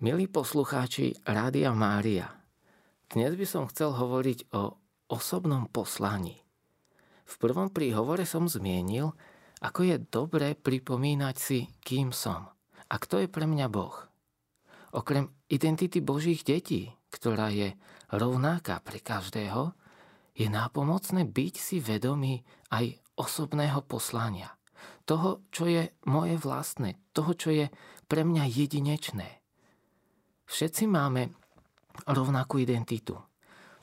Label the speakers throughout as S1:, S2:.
S1: Milí poslucháči Rádia Mária, dnes by som chcel hovoriť o osobnom poslaní. V prvom príhovore som zmienil, ako je dobré pripomínať si, kým som a kto je pre mňa Boh. Okrem identity Božích detí, ktorá je rovnaká pre každého, je nápomocné byť si vedomý aj osobného poslania. Toho, čo je moje vlastné, toho, čo je pre mňa jedinečné. Všetci máme rovnakú identitu.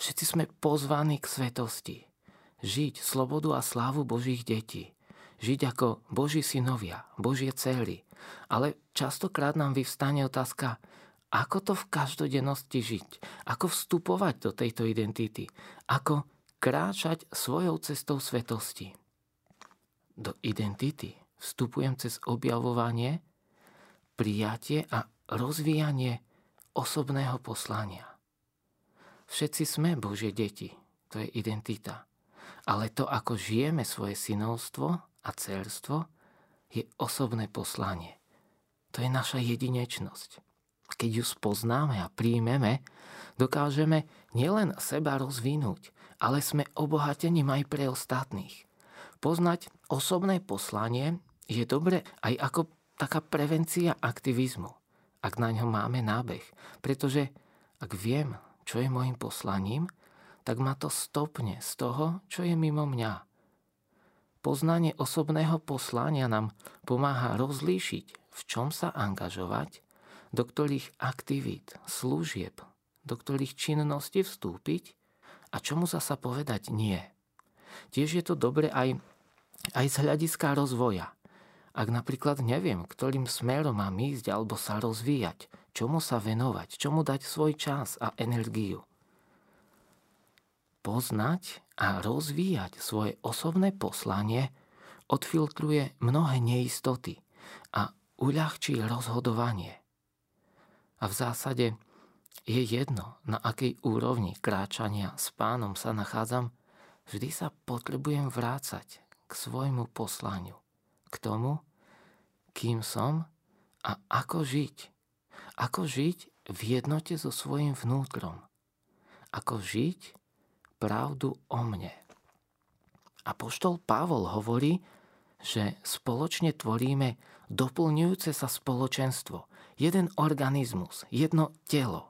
S1: Všetci sme pozvaní k svetosti. Žiť slobodu a slávu Božích detí. Žiť ako Boží synovia, Božie cély. Ale častokrát nám vyvstane otázka, ako to v každodennosti žiť? Ako vstupovať do tejto identity? Ako kráčať svojou cestou svetosti? Do identity vstupujem cez objavovanie, prijatie a rozvíjanie osobného poslania. Všetci sme Božie deti, to je identita. Ale to, ako žijeme svoje synovstvo a celstvo, je osobné poslanie. To je naša jedinečnosť. Keď ju spoznáme a príjmeme, dokážeme nielen seba rozvinúť, ale sme obohatením aj pre ostatných. Poznať osobné poslanie je dobre aj ako taká prevencia aktivizmu ak na ňo máme nábeh. Pretože ak viem, čo je môjim poslaním, tak ma to stopne z toho, čo je mimo mňa. Poznanie osobného poslania nám pomáha rozlíšiť, v čom sa angažovať, do ktorých aktivít, služieb, do ktorých činností vstúpiť a čomu sa povedať nie. Tiež je to dobre aj, aj z hľadiska rozvoja. Ak napríklad neviem, ktorým smerom mám ísť alebo sa rozvíjať, čomu sa venovať, čomu dať svoj čas a energiu. Poznať a rozvíjať svoje osobné poslanie odfiltruje mnohé neistoty a uľahčí rozhodovanie. A v zásade je jedno, na akej úrovni kráčania s pánom sa nachádzam, vždy sa potrebujem vrácať k svojmu poslaniu, k tomu, kým som a ako žiť. Ako žiť v jednote so svojím vnútrom. Ako žiť pravdu o mne. A poštol Pavol hovorí, že spoločne tvoríme doplňujúce sa spoločenstvo, jeden organizmus, jedno telo.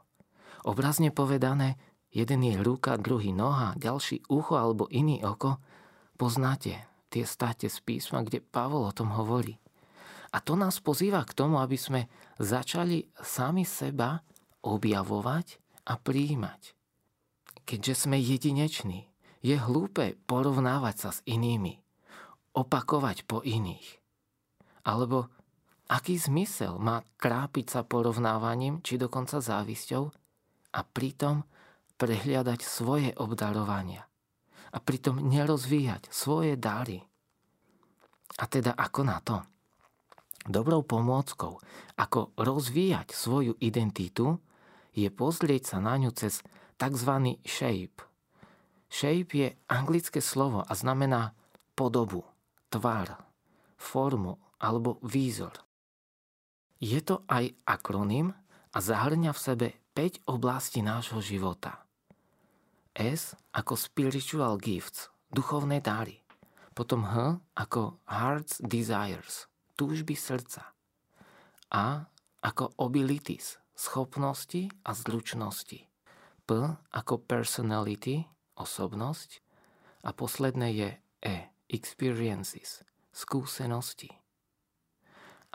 S1: Obrazne povedané, jeden je ruka, druhý noha, ďalší ucho alebo iný oko. Poznáte tie státe z písma, kde Pavol o tom hovorí. A to nás pozýva k tomu, aby sme začali sami seba objavovať a príjmať. Keďže sme jedineční, je hlúpe porovnávať sa s inými, opakovať po iných. Alebo aký zmysel má trápiť sa porovnávaním či dokonca závisťou a pritom prehliadať svoje obdarovania a pritom nerozvíjať svoje dary. A teda ako na to? Dobrou pomôckou, ako rozvíjať svoju identitu, je pozrieť sa na ňu cez tzv. shape. Shape je anglické slovo a znamená podobu, tvar, formu alebo výzor. Je to aj akronym a zahrňa v sebe 5 oblastí nášho života. S ako spiritual gifts, duchovné dary. Potom H ako heart's desires, túžby srdca. A ako abilities, schopnosti a zručnosti. P ako personality, osobnosť. A posledné je E, experiences, skúsenosti.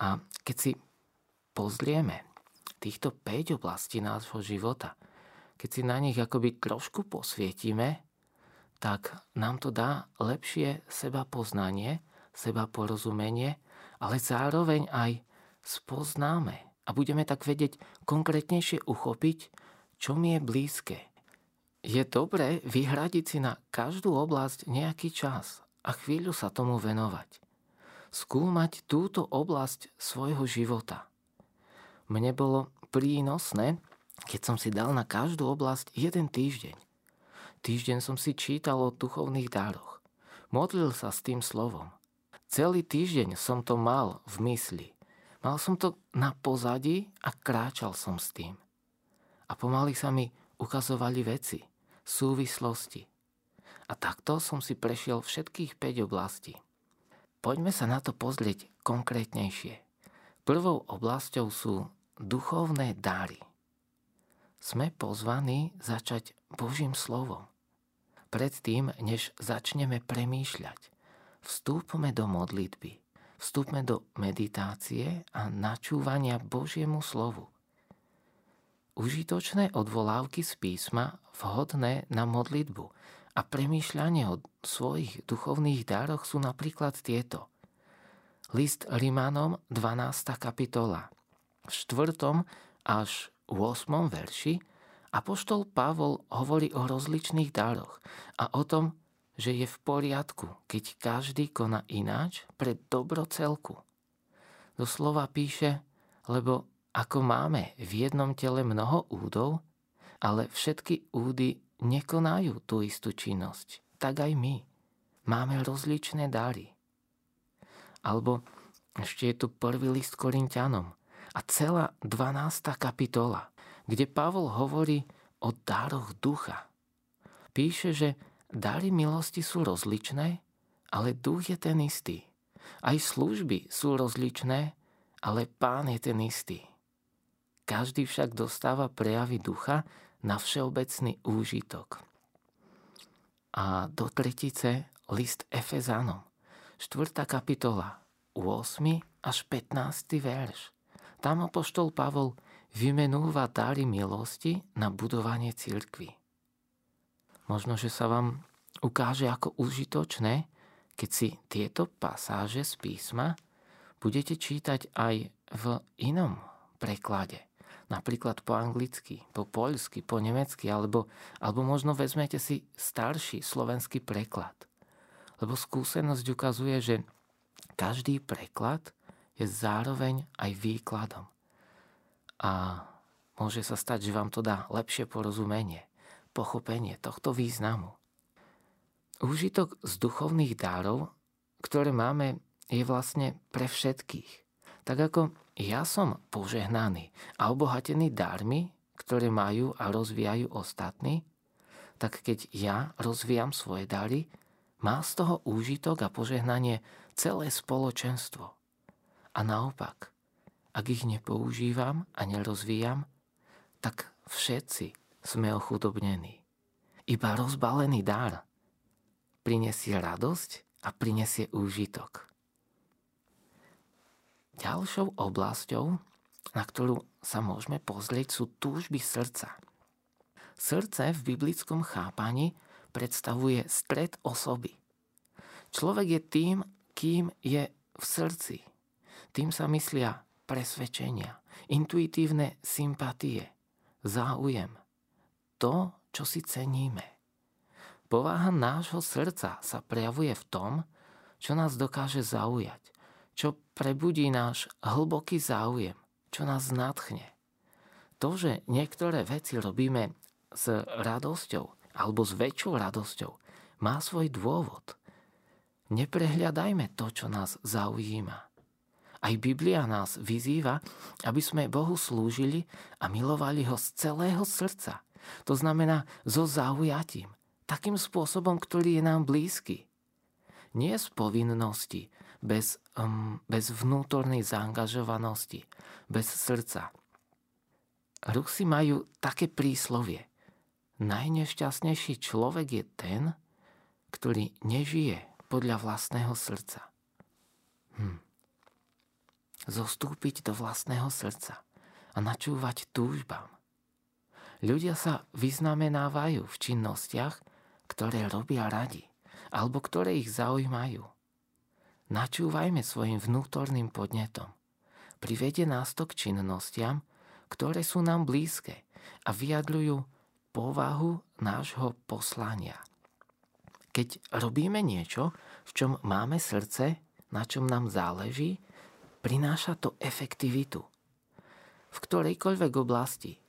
S1: A keď si pozrieme týchto 5 oblastí nášho života, keď si na nich akoby trošku posvietime, tak nám to dá lepšie seba poznanie, seba porozumenie ale zároveň aj spoznáme a budeme tak vedieť konkrétnejšie uchopiť, čo mi je blízke. Je dobré vyhradiť si na každú oblasť nejaký čas a chvíľu sa tomu venovať. Skúmať túto oblasť svojho života. Mne bolo prínosné, keď som si dal na každú oblasť jeden týždeň. Týždeň som si čítal o duchovných dároch. Modlil sa s tým slovom – Celý týždeň som to mal v mysli. Mal som to na pozadí a kráčal som s tým. A pomaly sa mi ukazovali veci, súvislosti. A takto som si prešiel všetkých 5 oblastí. Poďme sa na to pozrieť konkrétnejšie. Prvou oblasťou sú duchovné dary. Sme pozvaní začať Božím slovom. Predtým, než začneme premýšľať, vstúpme do modlitby, vstúpme do meditácie a načúvania Božiemu slovu. Užitočné odvolávky z písma vhodné na modlitbu a premýšľanie o svojich duchovných dároch sú napríklad tieto. List Rimanom 12. kapitola. V 4. až 8. verši Apoštol Pavol hovorí o rozličných dároch a o tom, že je v poriadku, keď každý koná ináč pre dobro celku. Doslova píše, lebo ako máme v jednom tele mnoho údov, ale všetky údy nekonajú tú istú činnosť. Tak aj my. Máme rozličné dary. Alebo ešte je tu prvý list Korintianom a celá 12. kapitola, kde Pavol hovorí o dároch ducha. Píše, že dary milosti sú rozličné, ale duch je ten istý. Aj služby sú rozličné, ale pán je ten istý. Každý však dostáva prejavy ducha na všeobecný úžitok. A do tretice list Efezanom, 4. kapitola, 8. až 15. verš. Tam apoštol Pavol vymenúva dáry milosti na budovanie cirkvy. Možno, že sa vám ukáže ako užitočné, keď si tieto pasáže z písma budete čítať aj v inom preklade napríklad po anglicky, po poľsky, po nemecky, alebo, alebo možno vezmete si starší slovenský preklad. Lebo skúsenosť ukazuje, že každý preklad je zároveň aj výkladom. A môže sa stať, že vám to dá lepšie porozumenie, pochopenie tohto významu. Úžitok z duchovných dárov, ktoré máme, je vlastne pre všetkých. Tak ako ja som požehnaný a obohatený dármi, ktoré majú a rozvíjajú ostatní, tak keď ja rozvíjam svoje dary, má z toho úžitok a požehnanie celé spoločenstvo. A naopak, ak ich nepoužívam a nerozvíjam, tak všetci sme ochudobnení. Iba rozbalený dar prinesie radosť a prinesie úžitok. Ďalšou oblasťou, na ktorú sa môžeme pozrieť, sú túžby srdca. Srdce v biblickom chápaní predstavuje stred osoby. Človek je tým, kým je v srdci. Tým sa myslia presvedčenia, intuitívne sympatie, záujem, to, čo si ceníme. Povaha nášho srdca sa prejavuje v tom, čo nás dokáže zaujať, čo prebudí náš hlboký záujem, čo nás nadchne. To, že niektoré veci robíme s radosťou alebo s väčšou radosťou, má svoj dôvod. Neprehľadajme to, čo nás zaujíma. Aj Biblia nás vyzýva, aby sme Bohu slúžili a milovali ho z celého srdca. To znamená so zaujatím, takým spôsobom, ktorý je nám blízky. Nie z povinnosti, bez, um, bez vnútornej zaangažovanosti, bez srdca. Rusi majú také príslovie. Najnešťastnejší človek je ten, ktorý nežije podľa vlastného srdca. Hm. Zostúpiť do vlastného srdca a načúvať túžbám. Ľudia sa vyznamenávajú v činnostiach, ktoré robia radi alebo ktoré ich zaujímajú. Načúvajme svojim vnútorným podnetom. Privedie nás to k činnostiam, ktoré sú nám blízke a vyjadľujú povahu nášho poslania. Keď robíme niečo, v čom máme srdce, na čom nám záleží, prináša to efektivitu. V ktorejkoľvek oblasti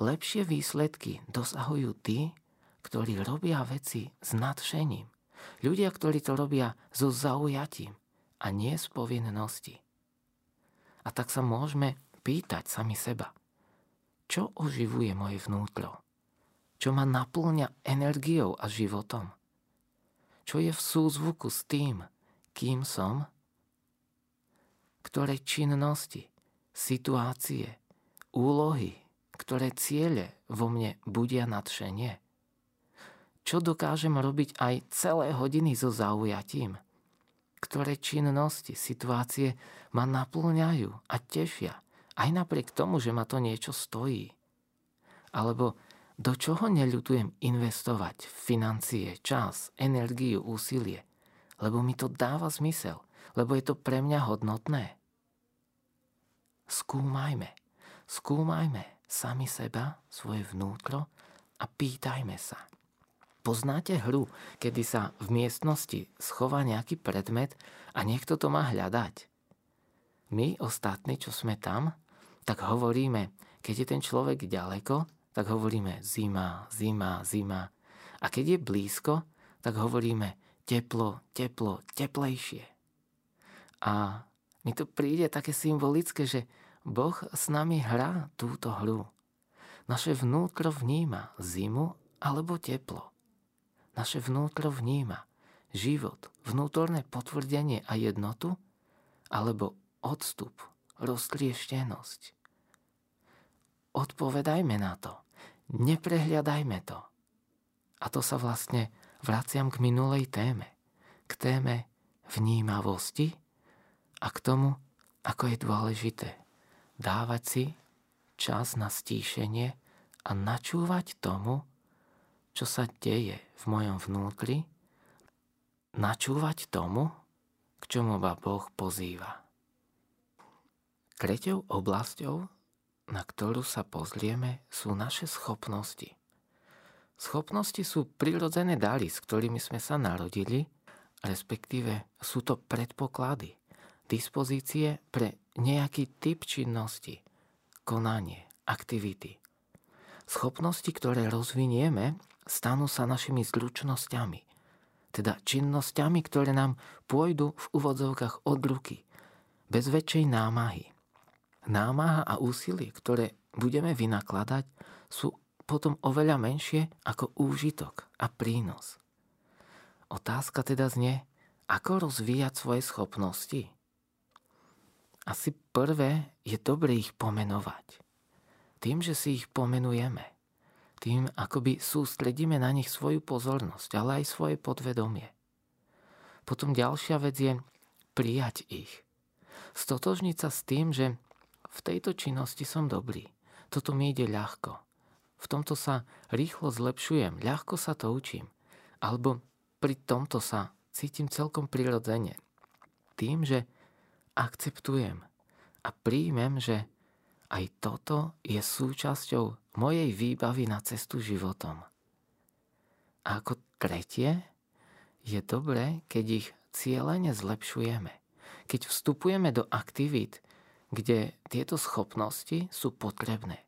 S1: lepšie výsledky dosahujú tí, ktorí robia veci s nadšením. Ľudia, ktorí to robia so zaujatím a nie z povinnosti. A tak sa môžeme pýtať sami seba, čo oživuje moje vnútro? Čo ma naplňa energiou a životom? Čo je v súzvuku s tým, kým som? Ktoré činnosti, situácie, úlohy, ktoré ciele vo mne budia nadšenie? Čo dokážem robiť aj celé hodiny so zaujatím? Ktoré činnosti, situácie ma naplňajú a tešia, aj napriek tomu, že ma to niečo stojí? Alebo do čoho neľutujem investovať financie, čas, energiu, úsilie? Lebo mi to dáva zmysel, lebo je to pre mňa hodnotné. Skúmajme, skúmajme sami seba, svoje vnútro a pýtajme sa. Poznáte hru, kedy sa v miestnosti schová nejaký predmet a niekto to má hľadať? My, ostatní, čo sme tam, tak hovoríme, keď je ten človek ďaleko, tak hovoríme zima, zima, zima. A keď je blízko, tak hovoríme teplo, teplo, teplejšie. A mi to príde také symbolické, že Boh s nami hrá túto hru. Naše vnútro vníma zimu alebo teplo. Naše vnútro vníma život, vnútorné potvrdenie a jednotu alebo odstup, roztrieštenosť. Odpovedajme na to. Neprehliadajme to. A to sa vlastne vraciam k minulej téme. K téme vnímavosti a k tomu, ako je dôležité dávať si čas na stíšenie a načúvať tomu, čo sa deje v mojom vnútri, načúvať tomu, k čomu ma Boh pozýva. Treťou oblasťou na ktorú sa pozrieme, sú naše schopnosti. Schopnosti sú prirodzené dary, s ktorými sme sa narodili, respektíve sú to predpoklady, dispozície pre nejaký typ činnosti, konanie, aktivity. Schopnosti, ktoré rozvinieme, stanú sa našimi zručnosťami, teda činnosťami, ktoré nám pôjdu v úvodzovkách od ruky, bez väčšej námahy námaha a úsilie, ktoré budeme vynakladať, sú potom oveľa menšie ako úžitok a prínos. Otázka teda znie, ako rozvíjať svoje schopnosti? Asi prvé je dobre ich pomenovať. Tým, že si ich pomenujeme. Tým, akoby sústredíme na nich svoju pozornosť, ale aj svoje podvedomie. Potom ďalšia vec je prijať ich. Stotožniť sa s tým, že v tejto činnosti som dobrý. Toto mi ide ľahko. V tomto sa rýchlo zlepšujem, ľahko sa to učím. Alebo pri tomto sa cítim celkom prirodzene. Tým, že akceptujem a príjmem, že aj toto je súčasťou mojej výbavy na cestu životom. A ako tretie, je dobré, keď ich cieľene zlepšujeme. Keď vstupujeme do aktivít, kde tieto schopnosti sú potrebné,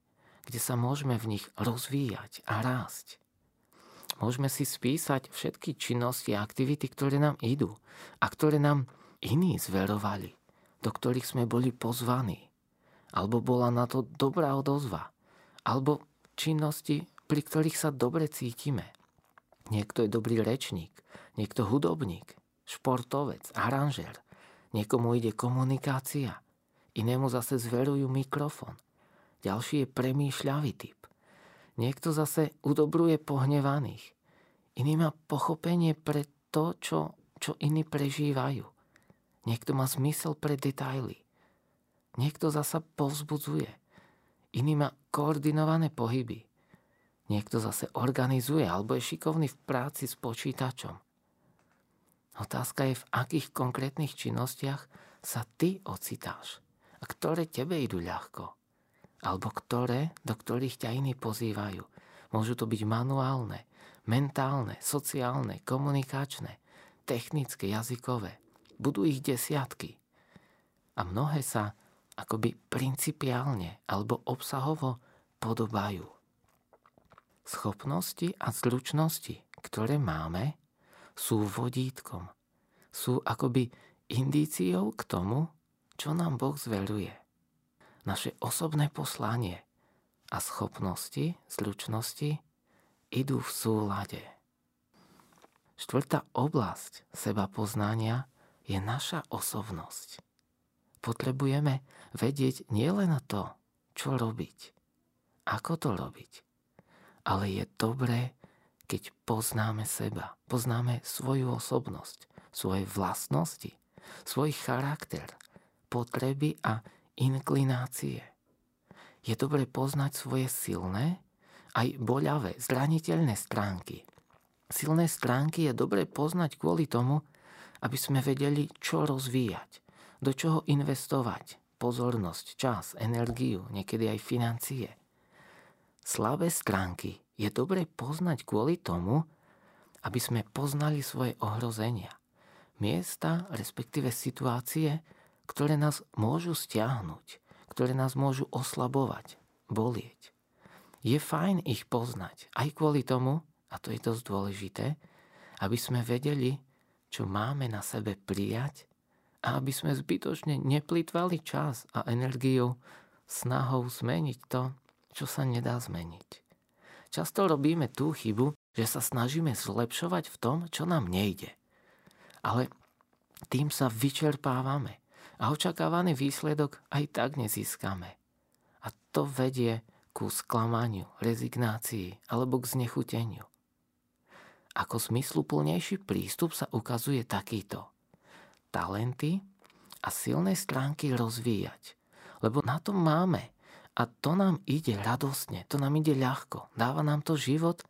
S1: kde sa môžeme v nich rozvíjať a rásť. Môžeme si spísať všetky činnosti a aktivity, ktoré nám idú a ktoré nám iní zverovali, do ktorých sme boli pozvaní, alebo bola na to dobrá odozva, alebo činnosti, pri ktorých sa dobre cítime. Niekto je dobrý rečník, niekto hudobník, športovec, aranžér, niekomu ide komunikácia, inému zase zverujú mikrofón. Ďalší je premýšľavý typ. Niekto zase udobruje pohnevaných. Iný má pochopenie pre to, čo, čo iní prežívajú. Niekto má zmysel pre detaily. Niekto zasa povzbudzuje. Iný má koordinované pohyby. Niekto zase organizuje alebo je šikovný v práci s počítačom. Otázka je, v akých konkrétnych činnostiach sa ty ocitáš a ktoré tebe idú ľahko. Alebo ktoré, do ktorých ťa iní pozývajú. Môžu to byť manuálne, mentálne, sociálne, komunikačné, technické, jazykové. Budú ich desiatky. A mnohé sa akoby principiálne alebo obsahovo podobajú. Schopnosti a zručnosti, ktoré máme, sú vodítkom. Sú akoby indíciou k tomu, čo nám Boh zveruje. naše osobné poslanie a schopnosti, zručnosti idú v súlade. Štvrtá oblasť seba poznania je naša osobnosť. Potrebujeme vedieť nielen to, čo robiť, ako to robiť, ale je dobré, keď poznáme seba, poznáme svoju osobnosť, svoje vlastnosti, svoj charakter, potreby a inklinácie. Je dobre poznať svoje silné, aj boľavé, zraniteľné stránky. Silné stránky je dobre poznať kvôli tomu, aby sme vedeli, čo rozvíjať, do čoho investovať, pozornosť, čas, energiu, niekedy aj financie. Slabé stránky je dobre poznať kvôli tomu, aby sme poznali svoje ohrozenia. Miesta, respektíve situácie, ktoré nás môžu stiahnuť, ktoré nás môžu oslabovať, bolieť. Je fajn ich poznať aj kvôli tomu, a to je dosť dôležité, aby sme vedeli, čo máme na sebe prijať a aby sme zbytočne neplýtvali čas a energiu snahou zmeniť to, čo sa nedá zmeniť. Často robíme tú chybu, že sa snažíme zlepšovať v tom, čo nám nejde. Ale tým sa vyčerpávame a očakávaný výsledok aj tak nezískame. A to vedie ku sklamaniu, rezignácii alebo k znechuteniu. Ako zmysluplnejší prístup sa ukazuje takýto. Talenty a silné stránky rozvíjať. Lebo na to máme. A to nám ide radostne, to nám ide ľahko. Dáva nám to život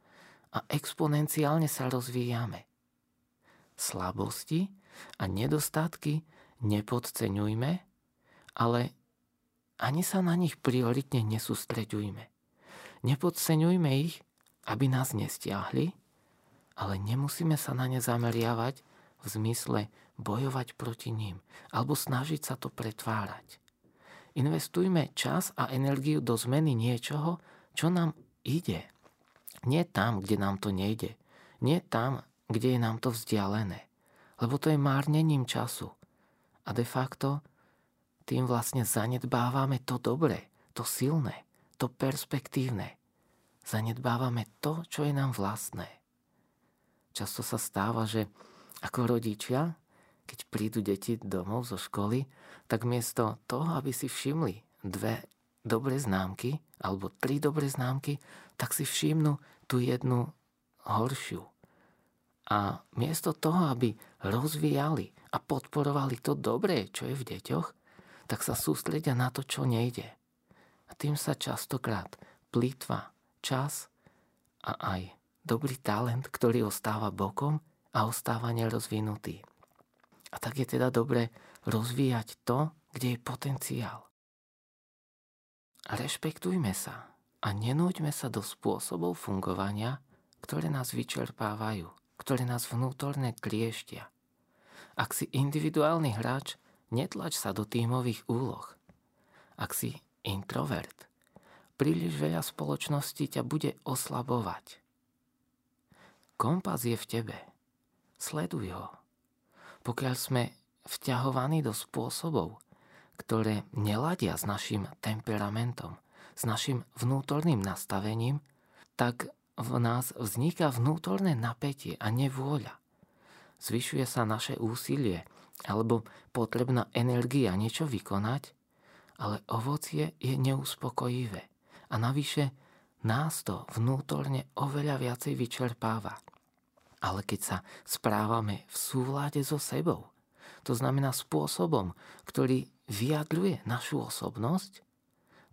S1: a exponenciálne sa rozvíjame. Slabosti a nedostatky nepodceňujme, ale ani sa na nich prioritne nesústreďujme. Nepodceňujme ich, aby nás nestiahli, ale nemusíme sa na ne zameriavať v zmysle bojovať proti ním alebo snažiť sa to pretvárať. Investujme čas a energiu do zmeny niečoho, čo nám ide. Nie tam, kde nám to nejde. Nie tam, kde je nám to vzdialené. Lebo to je márnením času. A de facto tým vlastne zanedbávame to dobré, to silné, to perspektívne. Zanedbávame to, čo je nám vlastné. Často sa stáva, že ako rodičia, keď prídu deti domov zo školy, tak miesto toho, aby si všimli dve dobré známky alebo tri dobré známky, tak si všimnú tú jednu horšiu. A miesto toho, aby rozvíjali a podporovali to dobré, čo je v deťoch, tak sa sústredia na to, čo nejde. A tým sa častokrát plýtva čas a aj dobrý talent, ktorý ostáva bokom a ostáva nerozvinutý. A tak je teda dobre rozvíjať to, kde je potenciál. Rešpektujme sa a nenúďme sa do spôsobov fungovania, ktoré nás vyčerpávajú, ktoré nás vnútorne klieštia. Ak si individuálny hráč, netlač sa do tímových úloh. Ak si introvert, príliš veľa spoločnosti ťa bude oslabovať. Kompas je v tebe. Sleduj ho. Pokiaľ sme vťahovaní do spôsobov, ktoré neladia s našim temperamentom, s našim vnútorným nastavením, tak v nás vzniká vnútorné napätie a nevôľa. Zvyšuje sa naše úsilie alebo potrebná energia niečo vykonať, ale ovocie je neuspokojivé a navyše nás to vnútorne oveľa viacej vyčerpáva ale keď sa správame v súvlade so sebou, to znamená spôsobom, ktorý vyjadruje našu osobnosť,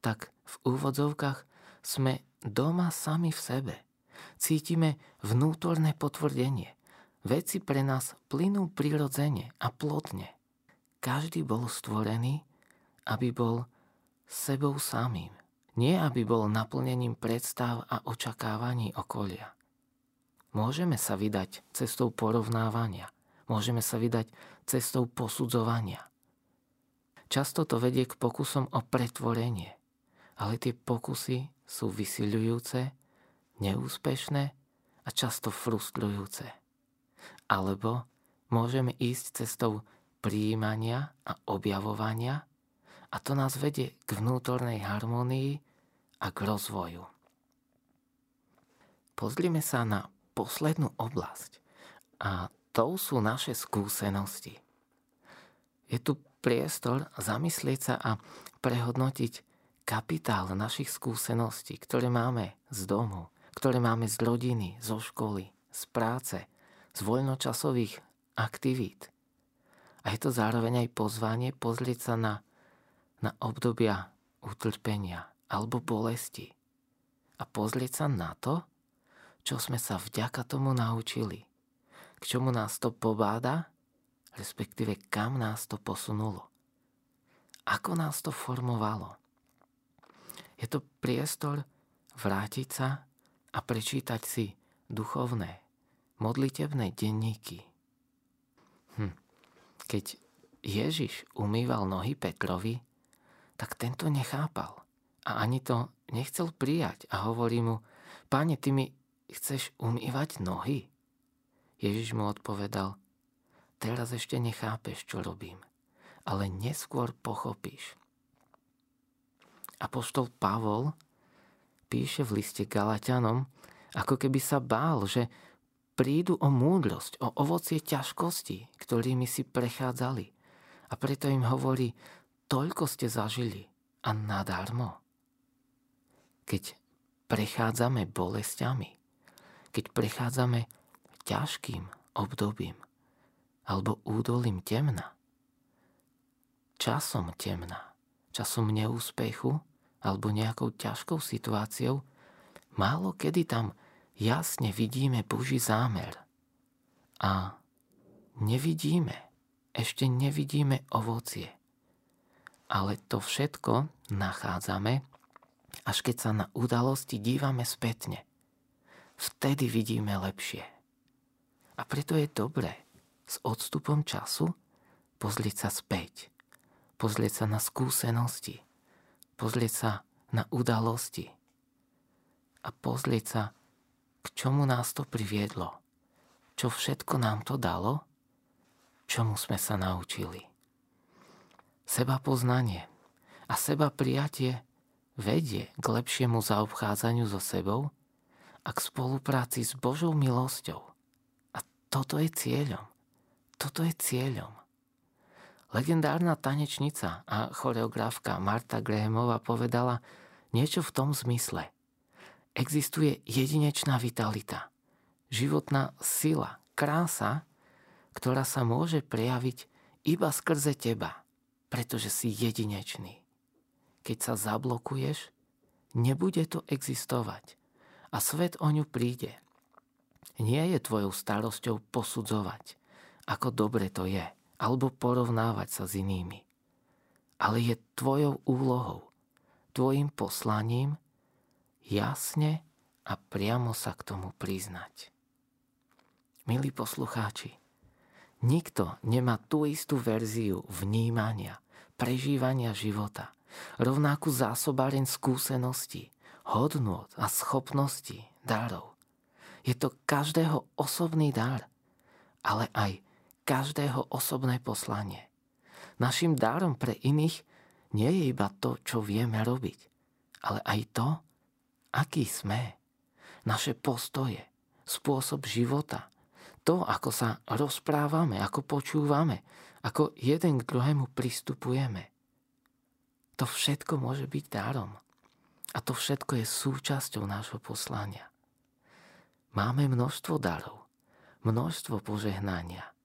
S1: tak v úvodzovkách sme doma sami v sebe. Cítime vnútorné potvrdenie. Veci pre nás plynú prirodzene a plodne. Každý bol stvorený, aby bol sebou samým. Nie aby bol naplnením predstav a očakávaní okolia. Môžeme sa vydať cestou porovnávania. Môžeme sa vydať cestou posudzovania. Často to vedie k pokusom o pretvorenie, ale tie pokusy sú vysiľujúce, neúspešné a často frustrujúce. Alebo môžeme ísť cestou príjmania a objavovania A to nás vedie k vnútornej harmonii a k rozvoju. Pozrime sa na poslednú oblasť a to sú naše skúsenosti. Je tu priestor zamyslieť sa a prehodnotiť kapitál našich skúseností, ktoré máme z domu, ktoré máme z rodiny, zo školy, z práce, z voľnočasových aktivít. A je to zároveň aj pozvanie pozrieť sa na, na obdobia utrpenia alebo bolesti. A pozrieť sa na to, čo sme sa vďaka tomu naučili. K čomu nás to pobáda, respektíve kam nás to posunulo. Ako nás to formovalo. Je to priestor vrátiť sa a prečítať si duchovné, modlitebné denníky. Hm. Keď Ježiš umýval nohy Petrovi, tak tento nechápal a ani to nechcel prijať a hovorí mu, páne, ty mi chceš umývať nohy? Ježiš mu odpovedal, teraz ešte nechápeš, čo robím, ale neskôr pochopíš. Apoštol Pavol píše v liste Galatianom, ako keby sa bál, že prídu o múdrosť, o ovocie ťažkosti, ktorými si prechádzali. A preto im hovorí, toľko ste zažili a nadarmo. Keď prechádzame bolestiami, keď prechádzame ťažkým obdobím alebo údolím temna, časom temna, časom neúspechu alebo nejakou ťažkou situáciou, málo kedy tam jasne vidíme Boží zámer. A nevidíme, ešte nevidíme ovocie. Ale to všetko nachádzame, až keď sa na udalosti dívame spätne. Vtedy vidíme lepšie. A preto je dobré s odstupom času pozrieť sa späť, pozrieť sa na skúsenosti, pozrieť sa na udalosti. A pozrieť sa, k čomu nás to priviedlo, čo všetko nám to dalo, čomu sme sa naučili. Seba poznanie a seba prijatie vedie k lepšiemu zaobchádzaniu so sebou a k spolupráci s Božou milosťou. A toto je cieľom. Toto je cieľom. Legendárna tanečnica a choreografka Marta Grahamová povedala niečo v tom zmysle. Existuje jedinečná vitalita, životná sila, krása, ktorá sa môže prejaviť iba skrze teba, pretože si jedinečný. Keď sa zablokuješ, nebude to existovať a svet o ňu príde. Nie je tvojou starosťou posudzovať, ako dobre to je – alebo porovnávať sa s inými. Ale je tvojou úlohou, tvojim poslaním jasne a priamo sa k tomu priznať. Milí poslucháči, nikto nemá tú istú verziu vnímania, prežívania života, rovnakú zásobáreň skúseností, hodnôt a schopností, darov. Je to každého osobný dar, ale aj každého osobné poslanie. Našim dárom pre iných nie je iba to, čo vieme robiť, ale aj to, aký sme. Naše postoje, spôsob života, to, ako sa rozprávame, ako počúvame, ako jeden k druhému pristupujeme. To všetko môže byť darom. A to všetko je súčasťou nášho poslania. Máme množstvo darov, množstvo požehnania –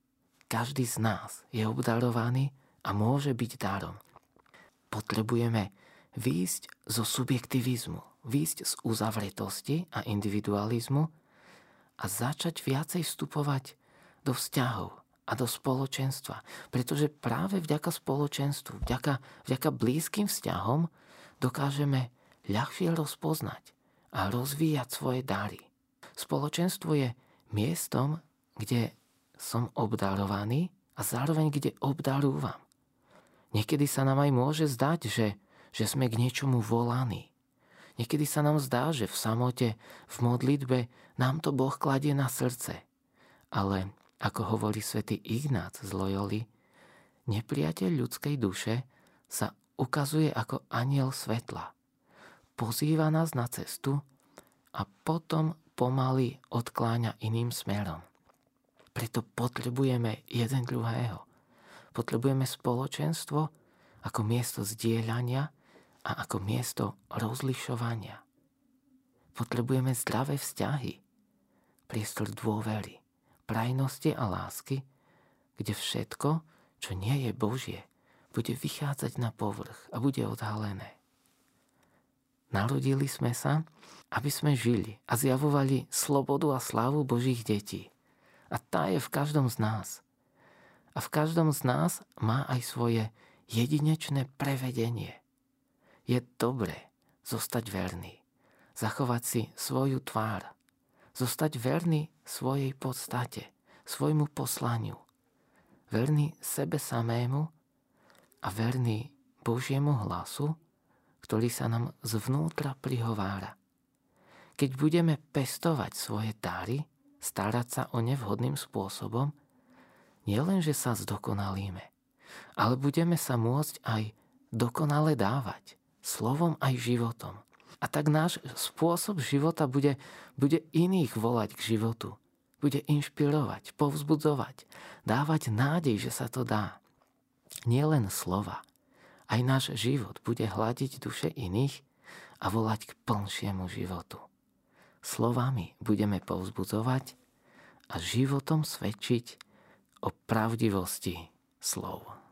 S1: každý z nás je obdarovaný a môže byť darom. Potrebujeme výjsť zo subjektivizmu, výjsť z uzavretosti a individualizmu a začať viacej vstupovať do vzťahov a do spoločenstva. Pretože práve vďaka spoločenstvu, vďaka, vďaka blízkym vzťahom dokážeme ľahšie rozpoznať a rozvíjať svoje dary. Spoločenstvo je miestom, kde som obdarovaný a zároveň kde obdarúvam. Niekedy sa nám aj môže zdať, že, že sme k niečomu volaní. Niekedy sa nám zdá, že v samote, v modlitbe nám to Boh kladie na srdce. Ale, ako hovorí svätý Ignác z Loyoli, nepriateľ ľudskej duše sa ukazuje ako aniel svetla. Pozýva nás na cestu a potom pomaly odkláňa iným smerom. Preto potrebujeme jeden druhého. Potrebujeme spoločenstvo ako miesto zdieľania a ako miesto rozlišovania. Potrebujeme zdravé vzťahy, priestor dôvery, prajnosti a lásky, kde všetko, čo nie je Božie, bude vychádzať na povrch a bude odhalené. Narodili sme sa, aby sme žili a zjavovali slobodu a slávu Božích detí. A tá je v každom z nás. A v každom z nás má aj svoje jedinečné prevedenie. Je dobré zostať verný, zachovať si svoju tvár, zostať verný svojej podstate, svojmu poslaniu, verný sebe samému a verný Božiemu hlasu, ktorý sa nám zvnútra prihovára. Keď budeme pestovať svoje dáry, starať sa o ne vhodným spôsobom, nielen, že sa zdokonalíme, ale budeme sa môcť aj dokonale dávať, slovom aj životom. A tak náš spôsob života bude, bude iných volať k životu. Bude inšpirovať, povzbudzovať, dávať nádej, že sa to dá. Nielen slova, aj náš život bude hľadiť duše iných a volať k plnšiemu životu. Slovami budeme povzbudzovať a životom svedčiť o pravdivosti slov.